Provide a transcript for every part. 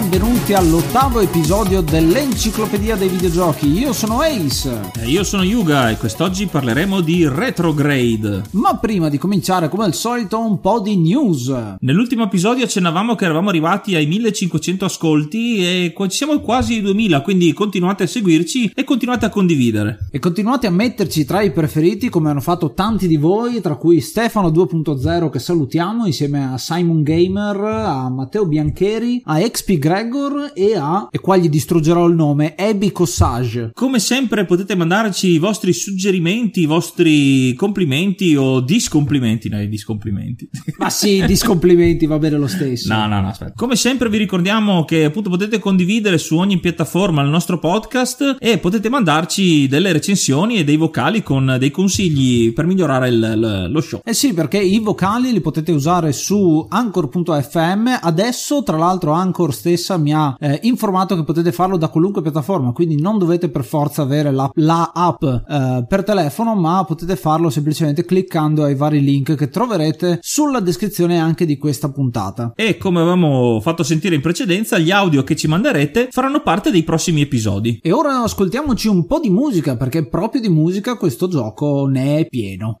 benvenuti all'ottavo episodio dell'Enciclopedia dei Videogiochi. Io sono Ace. E io sono Yuga e quest'oggi parleremo di Retrograde. Ma prima di cominciare, come al solito, un po' di news. Nell'ultimo episodio accennavamo che eravamo arrivati ai 1500 ascolti e ci siamo quasi ai 2000, quindi continuate a seguirci e continuate a condividere. E continuate a metterci tra i preferiti come hanno fatto tanti di voi, tra cui Stefano 2.0 che salutiamo insieme a Simon Gamer, a Matteo Biancheri, a XP Gregor e a, e qua gli distruggerò il nome, Abby Cossage. Come sempre potete mandarci i vostri suggerimenti, i vostri complimenti o discomplimenti, no, i discomplimenti. Ma sì, discomplimenti va bene lo stesso. No, no, no, aspetta. Come sempre vi ricordiamo che appunto potete condividere su ogni piattaforma il nostro podcast e potete mandarci delle recensioni e dei vocali con dei consigli per migliorare il, il, lo show. Eh sì, perché i vocali li potete usare su anchor.fm. Adesso tra l'altro Anchor stessa mi ha eh, informato che potete farlo da qualunque piattaforma, quindi non dovete per forza avere la, la app eh, per telefono, ma potete farlo semplicemente cliccando ai vari link che troverete sulla descrizione anche di questa puntata. E come avevamo fatto sentire in precedenza, gli audio che ci manderete faranno parte dei prossimi episodi. E ora ascoltiamoci un po' di musica, perché proprio di musica questo gioco ne è pieno.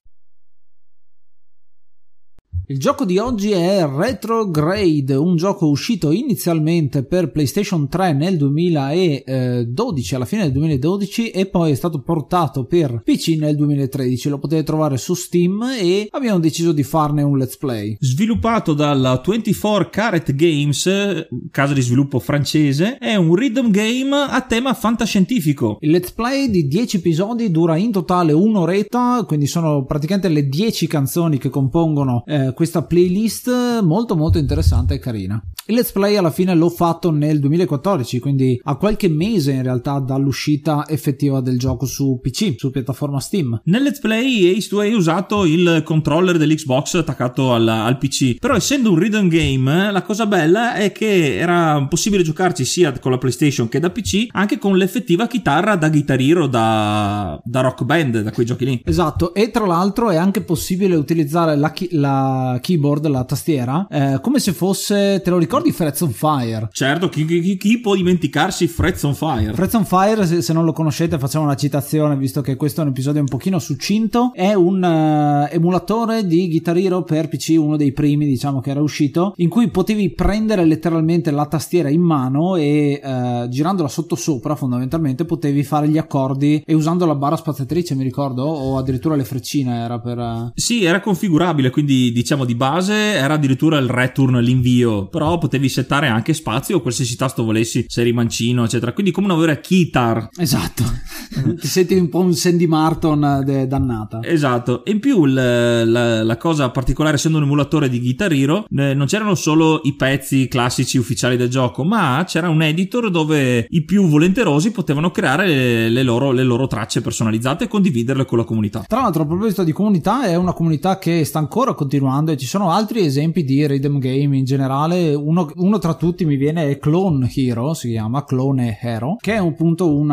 Il gioco di oggi è Retrograde, un gioco uscito inizialmente per PlayStation 3 nel 2012, alla fine del 2012, e poi è stato portato per PC nel 2013. Lo potete trovare su Steam e abbiamo deciso di farne un let's play. Sviluppato dalla 24 Caret Games, casa di sviluppo francese, è un rhythm game a tema fantascientifico. Il let's play di 10 episodi dura in totale un'oretta, quindi sono praticamente le 10 canzoni che compongono eh, questa playlist molto molto interessante e carina. Il let's play alla fine l'ho fatto nel 2014, quindi a qualche mese in realtà dall'uscita effettiva del gioco su PC, su piattaforma Steam. Nel let's play Ace tu hai usato il controller dell'Xbox attaccato al, al PC, però essendo un rhythm game la cosa bella è che era possibile giocarci sia con la PlayStation che da PC, anche con l'effettiva chitarra da chitarriro da, da rock band, da quei giochi lì. Esatto, e tra l'altro è anche possibile utilizzare la, la keyboard, la tastiera, eh, come se fosse, te lo ricordi, Frets on Fire? Certo, chi, chi, chi può dimenticarsi Frets on Fire? Frets on Fire, se, se, non lo conoscete, facciamo una citazione, visto che questo è un episodio un pochino succinto. È un uh, emulatore di Guitar Hero per PC, uno dei primi, diciamo, che era uscito, in cui potevi prendere letteralmente la tastiera in mano e uh, girandola sotto sopra, fondamentalmente, potevi fare gli accordi e usando la barra spaziatrice, mi ricordo, o addirittura le freccine era per... Uh... Sì, era configurabile, quindi diciamo diciamo di base era addirittura il return, l'invio, però potevi settare anche spazio o qualsiasi tasto volessi, se eri mancino, eccetera. Quindi come una vera keytar. Esatto. Ti senti un po' un Sandy Martin de- dannata. Esatto. E in più la, la, la, cosa particolare, essendo un emulatore di Guitar Hero, eh, non c'erano solo i pezzi classici ufficiali del gioco, ma c'era un editor dove i più volenterosi potevano creare le, le, loro, le loro tracce personalizzate e condividerle con la comunità. Tra l'altro, a proposito di comunità, è una comunità che sta ancora continuando e ci sono altri esempi di rhythm game in generale. Uno, uno tra tutti mi viene è Clone Hero, si chiama Clone Hero, che è appunto un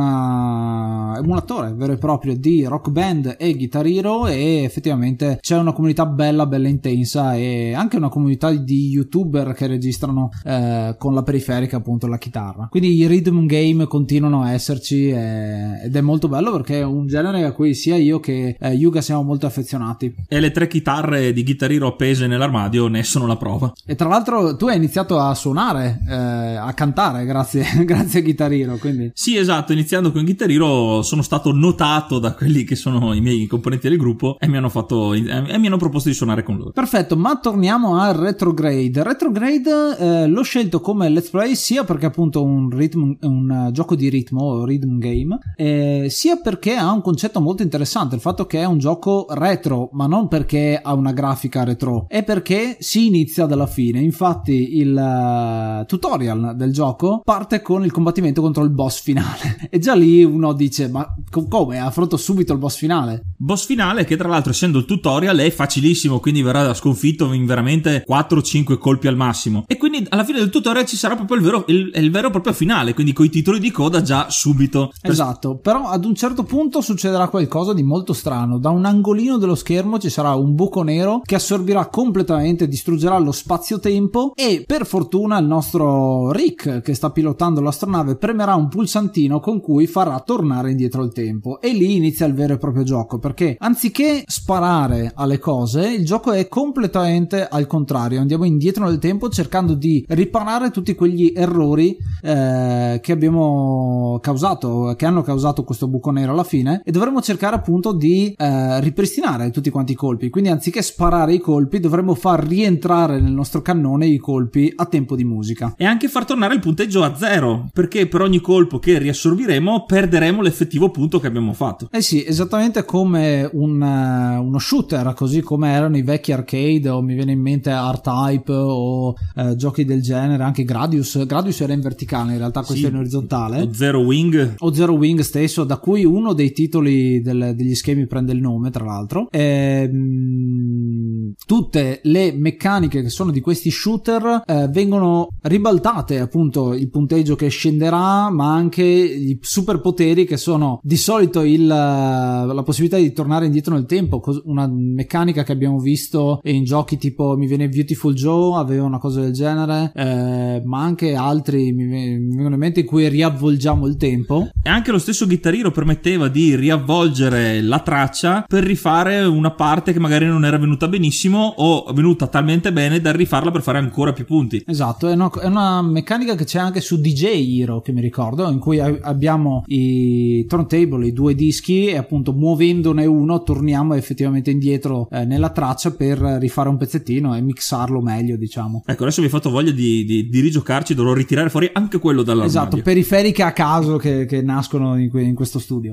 emulatore vero e proprio di rock band e guitar hero e effettivamente c'è una comunità bella, bella intensa e anche una comunità di youtuber che registrano eh, con la periferica appunto la chitarra. Quindi i rhythm game continuano a esserci e, ed è molto bello perché è un genere a cui sia io che eh, Yuga siamo molto affezionati. E le tre chitarre di Guitar Hero appese nell'armadio ne sono la prova. E tra l'altro tu hai iniziato a suonare, eh, a cantare grazie, grazie a Guitar Hero, quindi... Sì, esatto, iniziando con Guitar Hero sono stato notato da quelli che sono i miei componenti del gruppo e mi hanno, fatto, e mi hanno proposto di suonare con loro. Perfetto, ma torniamo a Retrograde. Retrograde eh, l'ho scelto come let's play sia perché appunto un, ritmo, un gioco di ritmo, rhythm game, eh, sia perché ha un concetto molto interessante, il fatto che è un gioco retro, ma non perché ha una grafica retro è perché si inizia dalla fine. Infatti, il uh, tutorial del gioco parte con il combattimento contro il boss finale. e già lì uno dice: Ma come? Affronto subito il boss finale? Boss finale, che tra l'altro, essendo il tutorial, è facilissimo, quindi verrà sconfitto in veramente 4-5 colpi al massimo. E quindi alla fine del tutorial ci sarà proprio il vero, il, il vero e proprio finale, quindi con i titoli di coda già subito. Esatto, però ad un certo punto succederà qualcosa di molto strano. Da un angolino dello schermo ci sarà un buco nero che assorbirà completamente, distruggerà lo spazio-tempo e per fortuna il nostro Rick che sta pilotando l'astronave premerà un pulsantino con cui farà tornare indietro il tempo e lì inizia il vero e proprio gioco perché anziché sparare alle cose il gioco è completamente al contrario, andiamo indietro nel tempo cercando di riparare tutti quegli errori eh, che abbiamo causato, che hanno causato questo buco nero alla fine e dovremo cercare appunto di eh, ripristinare tutti quanti i colpi, quindi anziché sparare i colpi dovremmo far rientrare nel nostro cannone i colpi a tempo di musica. E anche far tornare il punteggio a zero, perché per ogni colpo che riassorbiremo perderemo l'effettivo punto che abbiamo fatto. Eh sì, esattamente come un, uh, uno shooter, così come erano i vecchi arcade o mi viene in mente R-Type o uh, giochi giochi del genere, anche Gradius, Gradius era in verticale, in realtà questo Sì, è in orizzontale. o Zero Wing. o Zero Wing stesso, da cui uno dei titoli del- degli schemi prende il nome, tra l'altro. Ehm, tutte le meccaniche che sono di questi shooter eh, vengono ribaltate, appunto, il punteggio che scenderà, ma anche i superpoteri che sono di solito il, la possibilità di tornare indietro nel tempo, una meccanica che abbiamo visto in giochi tipo mi viene Beautiful Joe, aveva una cosa del genere, eh, ma anche altri mi, mi vengono in mente in cui riavvolgiamo il tempo. E anche lo stesso Guitar Hero permetteva di riavvolgere la traccia per rifare una parte che magari non era venuta benissimo o venuta talmente bene da rifarla per fare ancora più punti. Esatto, è una, è una meccanica che c'è anche su DJ Hero che mi ricordo, in cui a- abbiamo i turntable, i due dischi e appunto muovendone uno torniamo effettivamente indietro eh, nella traccia per rifare un pezzettino e mixarlo meglio, diciamo. Ecco, adesso mi hai fatto voglia di, di- di rigiocarci, dovrò ritirare fuori anche quello dall'armadio. Esatto, periferiche a caso che, che nascono in, que- in questo studio.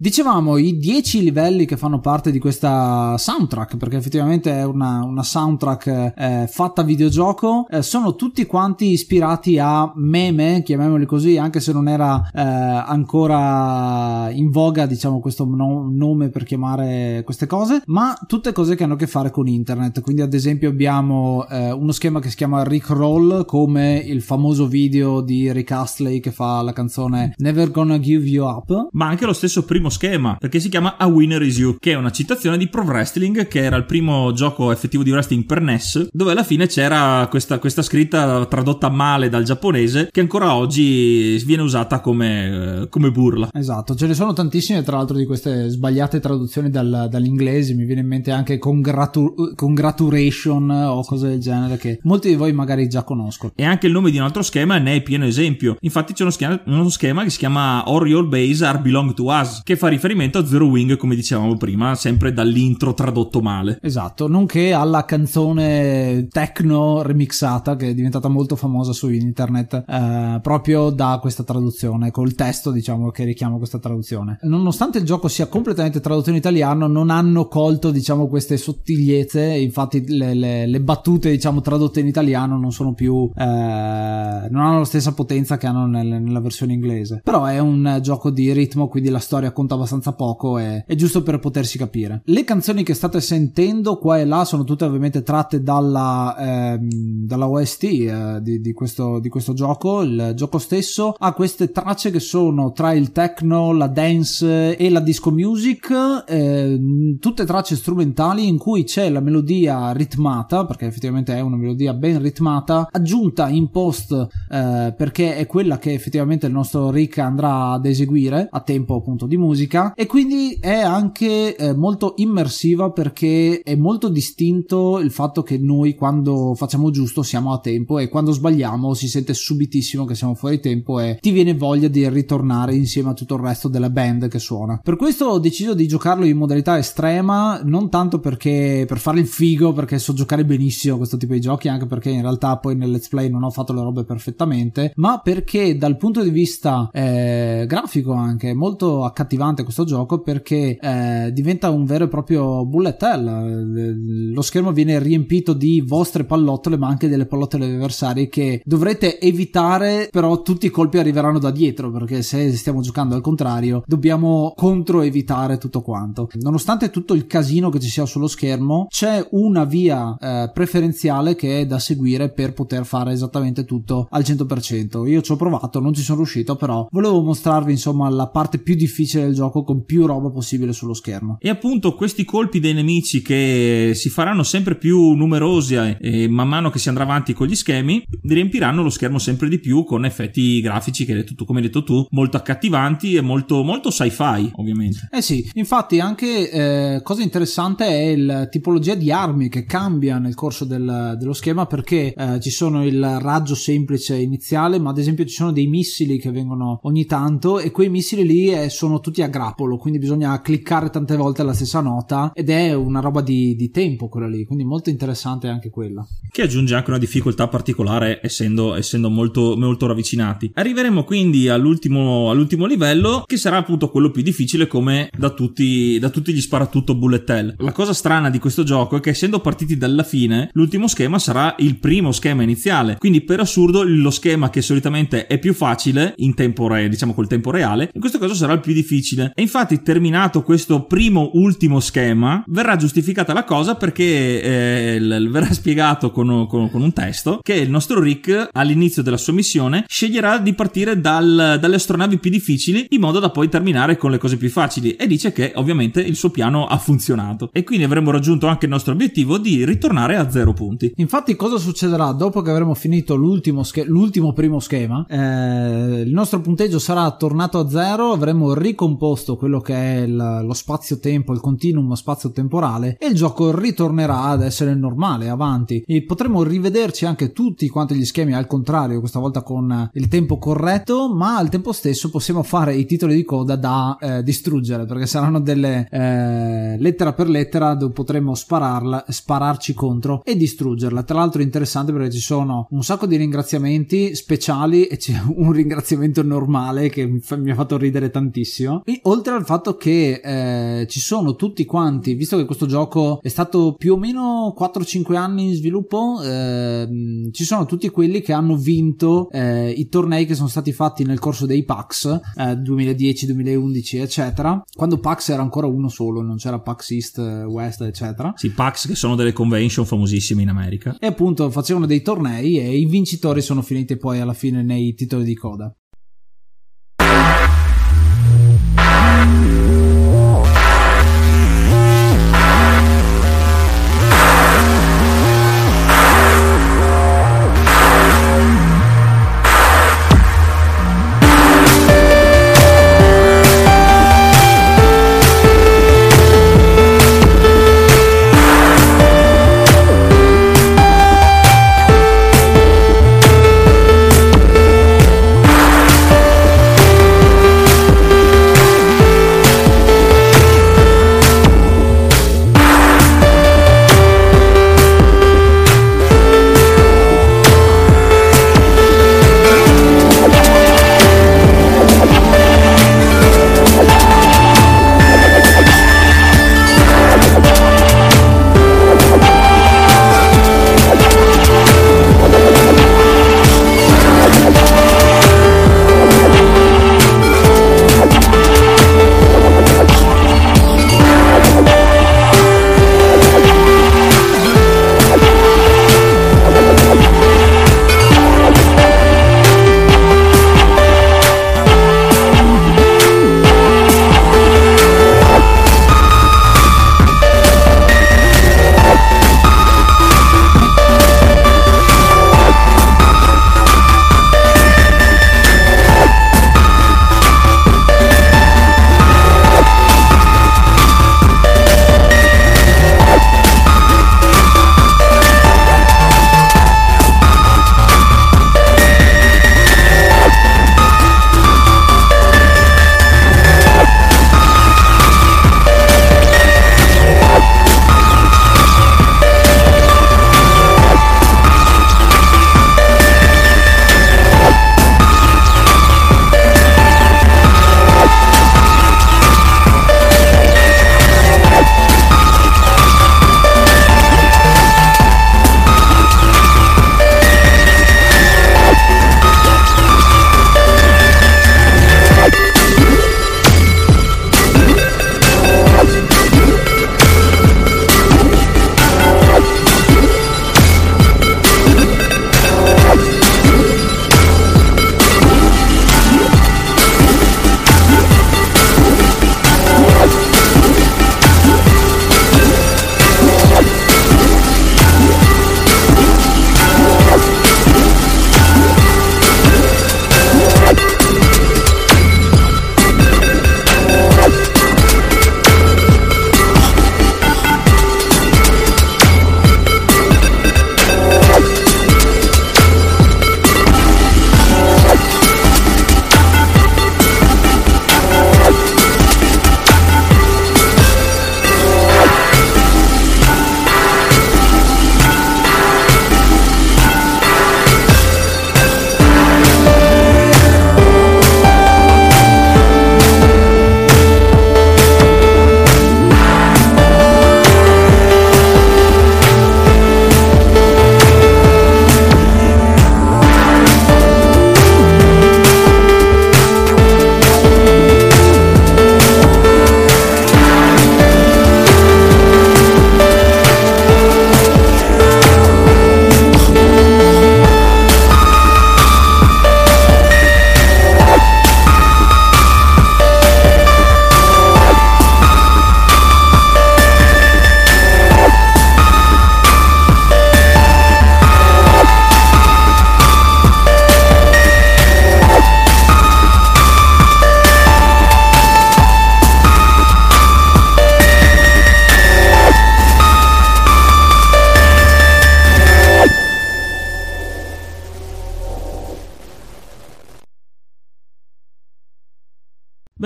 Dicevamo i 10 livelli che fanno parte di questa soundtrack, perché effettivamente è una, una soundtrack eh, fatta videogioco, eh, sono tutti quanti ispirati a meme, chiamiamoli così, anche se non era eh, ancora in voga, diciamo, questo no, nome per chiamare queste cose, ma tutte cose che hanno a che fare con internet. Quindi, ad esempio, abbiamo eh, uno schema che si chiama Rick Roll, come il famoso video di Rick Astley che fa la canzone Never Gonna Give You Up, ma anche lo stesso primo primo schema, perché si chiama A Winner Is You, che è una citazione di Pro Wrestling, che era il primo gioco effettivo di wrestling per NES, dove alla fine c'era questa, questa scritta tradotta male dal giapponese, che ancora oggi viene usata come, come burla. Esatto, ce ne sono tantissime tra l'altro di queste sbagliate traduzioni dal, dall'inglese, mi viene in mente anche congratu- congratulation o cose del genere che molti di voi magari già conoscono. E anche il nome di un altro schema ne è pieno esempio. Infatti c'è uno schema, uno schema che si chiama Your Base Are Belong to Us, che fa riferimento a Zero Wing, come dicevamo prima, sempre dall'intro tradotto male. Esatto, nonché alla canzone techno remixata che è diventata molto famosa su internet eh, proprio da questa traduzione, col testo diciamo che richiama questa traduzione. Nonostante il gioco sia completamente tradotto in italiano, non hanno colto diciamo queste sottigliezze, infatti le, le, le battute diciamo tradotte in italiano non sono più eh, non hanno la stessa potenza che hanno nel, nella versione inglese. Però è un gioco di ritmo, quindi la storia conta abbastanza poco e è giusto per potersi capire. Le canzoni che state sentendo qua e là sono tutte ovviamente tratte dalla, ehm, dalla OST eh, di, di, questo, di questo gioco. Il gioco stesso ha queste tracce che sono tra il techno, la dance e la disco music, eh, tutte tracce strumentali in cui c'è la melodia ritmata, perché effettivamente è una melodia ben ritmata, aggiunta in post eh, perché è quella che effettivamente il nostro Rick andrà ad eseguire a tempo appunto di musica musica e quindi è anche eh, molto immersiva perché è molto distinto il fatto che noi quando facciamo giusto siamo a tempo e quando sbagliamo si sente subitissimo che siamo fuori tempo e ti viene voglia di ritornare insieme a tutto il resto della band che suona. Per questo ho deciso di giocarlo in modalità estrema, non tanto perché per fare il figo, perché so giocare benissimo questo tipo di giochi, anche perché in realtà poi nel let's play non ho fatto le robe perfettamente, ma perché dal punto di vista eh, grafico anche molto accattivante interessante questo gioco perché eh, diventa un vero e proprio bullet hell. Lo schermo viene riempito di vostre pallottole, ma anche delle pallottole avversari che dovrete evitare, però tutti i colpi arriveranno da dietro perché se stiamo giocando al contrario dobbiamo contro evitare tutto quanto. Nonostante tutto il casino che ci sia sullo schermo, c'è una via eh, preferenziale che è da seguire per poter fare esattamente tutto al 100%. Io ci ho provato, non ci sono riuscito, però volevo mostrarvi insomma la parte più difficile del gioco con più roba possibile sullo schermo. E appunto questi colpi dei nemici che si faranno sempre più numerosi e, eh, e man mano che si andrà avanti con gli schemi riempiranno lo schermo sempre di più con effetti grafici che tu, come hai detto tu molto accattivanti e molto, molto sci-fi ovviamente. Eh sì, infatti anche eh, cosa interessante è la tipologia di armi che cambia nel corso del, dello schema perché eh, ci sono il raggio semplice iniziale ma ad esempio ci sono dei missili che vengono ogni tanto e quei missili lì eh, sono tutti a grappolo, quindi bisogna cliccare tante volte la stessa nota ed è una roba di, di tempo quella lì, quindi molto interessante anche quella. Che aggiunge anche una difficoltà particolare essendo, essendo molto, molto ravvicinati. Arriveremo quindi all'ultimo, all'ultimo livello che sarà appunto quello più difficile come da tutti, da tutti gli sparatutto bullet hell. La cosa strana di questo gioco è che essendo partiti dalla fine, l'ultimo schema sarà il primo schema iniziale, quindi per assurdo lo schema che solitamente è più facile in tempo reale, diciamo col tempo reale, in questo caso sarà il più difficile e infatti, terminato questo primo ultimo schema, verrà giustificata la cosa perché eh, l- verrà spiegato con, con, con, un testo che il nostro Rick all'inizio della sua missione sceglierà di partire dal, dalle astronavi più difficili in modo da poi terminare con le cose più facili e dice che ovviamente il suo piano ha funzionato e quindi avremo raggiunto anche il nostro obiettivo di ritornare a zero punti. Infatti cosa succederà dopo che avremo finito l'ultimo, sch- l'ultimo primo schema? Eh, il nostro punteggio sarà tornato a zero, avremo ricompreso ricomposto quello che è il, lo spazio-tempo, il continuum spazio-temporale e il gioco ritornerà ad essere normale, avanti. E potremo rivederci anche tutti quanti gli schemi al contrario, questa volta con il tempo corretto, ma al tempo stesso possiamo fare i titoli di coda da eh, distruggere, perché saranno delle eh, lettera per lettera dove potremo spararla, spararci contro e distruggerla. Tra l'altro è interessante perché ci sono un sacco di ringraziamenti speciali e c'è un ringraziamento normale che mi ha fatto ridere tantissimo. E oltre al fatto che eh, ci sono tutti quanti, visto che questo gioco è stato più o meno 4-5 anni in sviluppo, eh, ci sono tutti quelli che hanno vinto eh, i tornei che sono stati fatti nel corso dei PAX 2010, 2011, eccetera. Quando PAX era ancora uno solo, non c'era PAX East, West, eccetera. Sì, PAX che sono delle convention famosissime in America. E appunto facevano dei tornei e i vincitori sono finiti poi alla fine nei titoli di coda.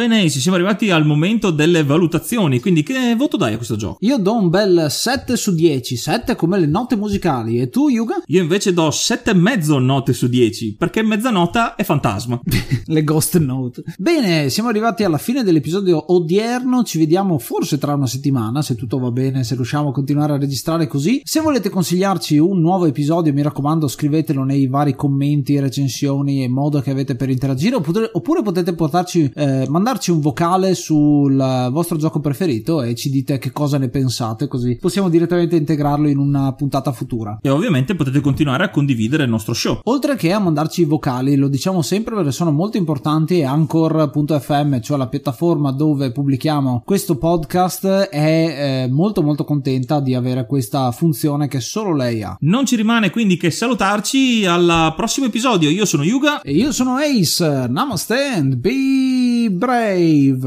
Bene, ci siamo arrivati al momento delle valutazioni, quindi che voto dai a questo gioco? Io do un bel 7 su 10, 7 come le note musicali. E tu, Yuga? Io invece do 7,5 note su 10, perché mezza nota è fantasma. le ghost note. Bene, siamo arrivati alla fine dell'episodio odierno, ci vediamo forse tra una settimana, se tutto va bene, se riusciamo a continuare a registrare così. Se volete consigliarci un nuovo episodio, mi raccomando, scrivetelo nei vari commenti, recensioni e modo che avete per interagire, oppure, oppure potete portarci, eh, mandarci un vocale sul vostro gioco preferito e ci dite che cosa ne pensate, così possiamo direttamente integrarlo in una puntata futura. E ovviamente potete continuare a condividere il nostro show. Oltre che a mandarci i vocali, lo diciamo sempre perché sono molto importanti e Anchor.fm, cioè la piattaforma dove pubblichiamo questo podcast, è eh, molto molto contenta di avere questa funzione che solo lei ha. Non ci rimane quindi che salutarci al prossimo episodio. Io sono Yuga e io sono Ace. Namaste and be brave. wave.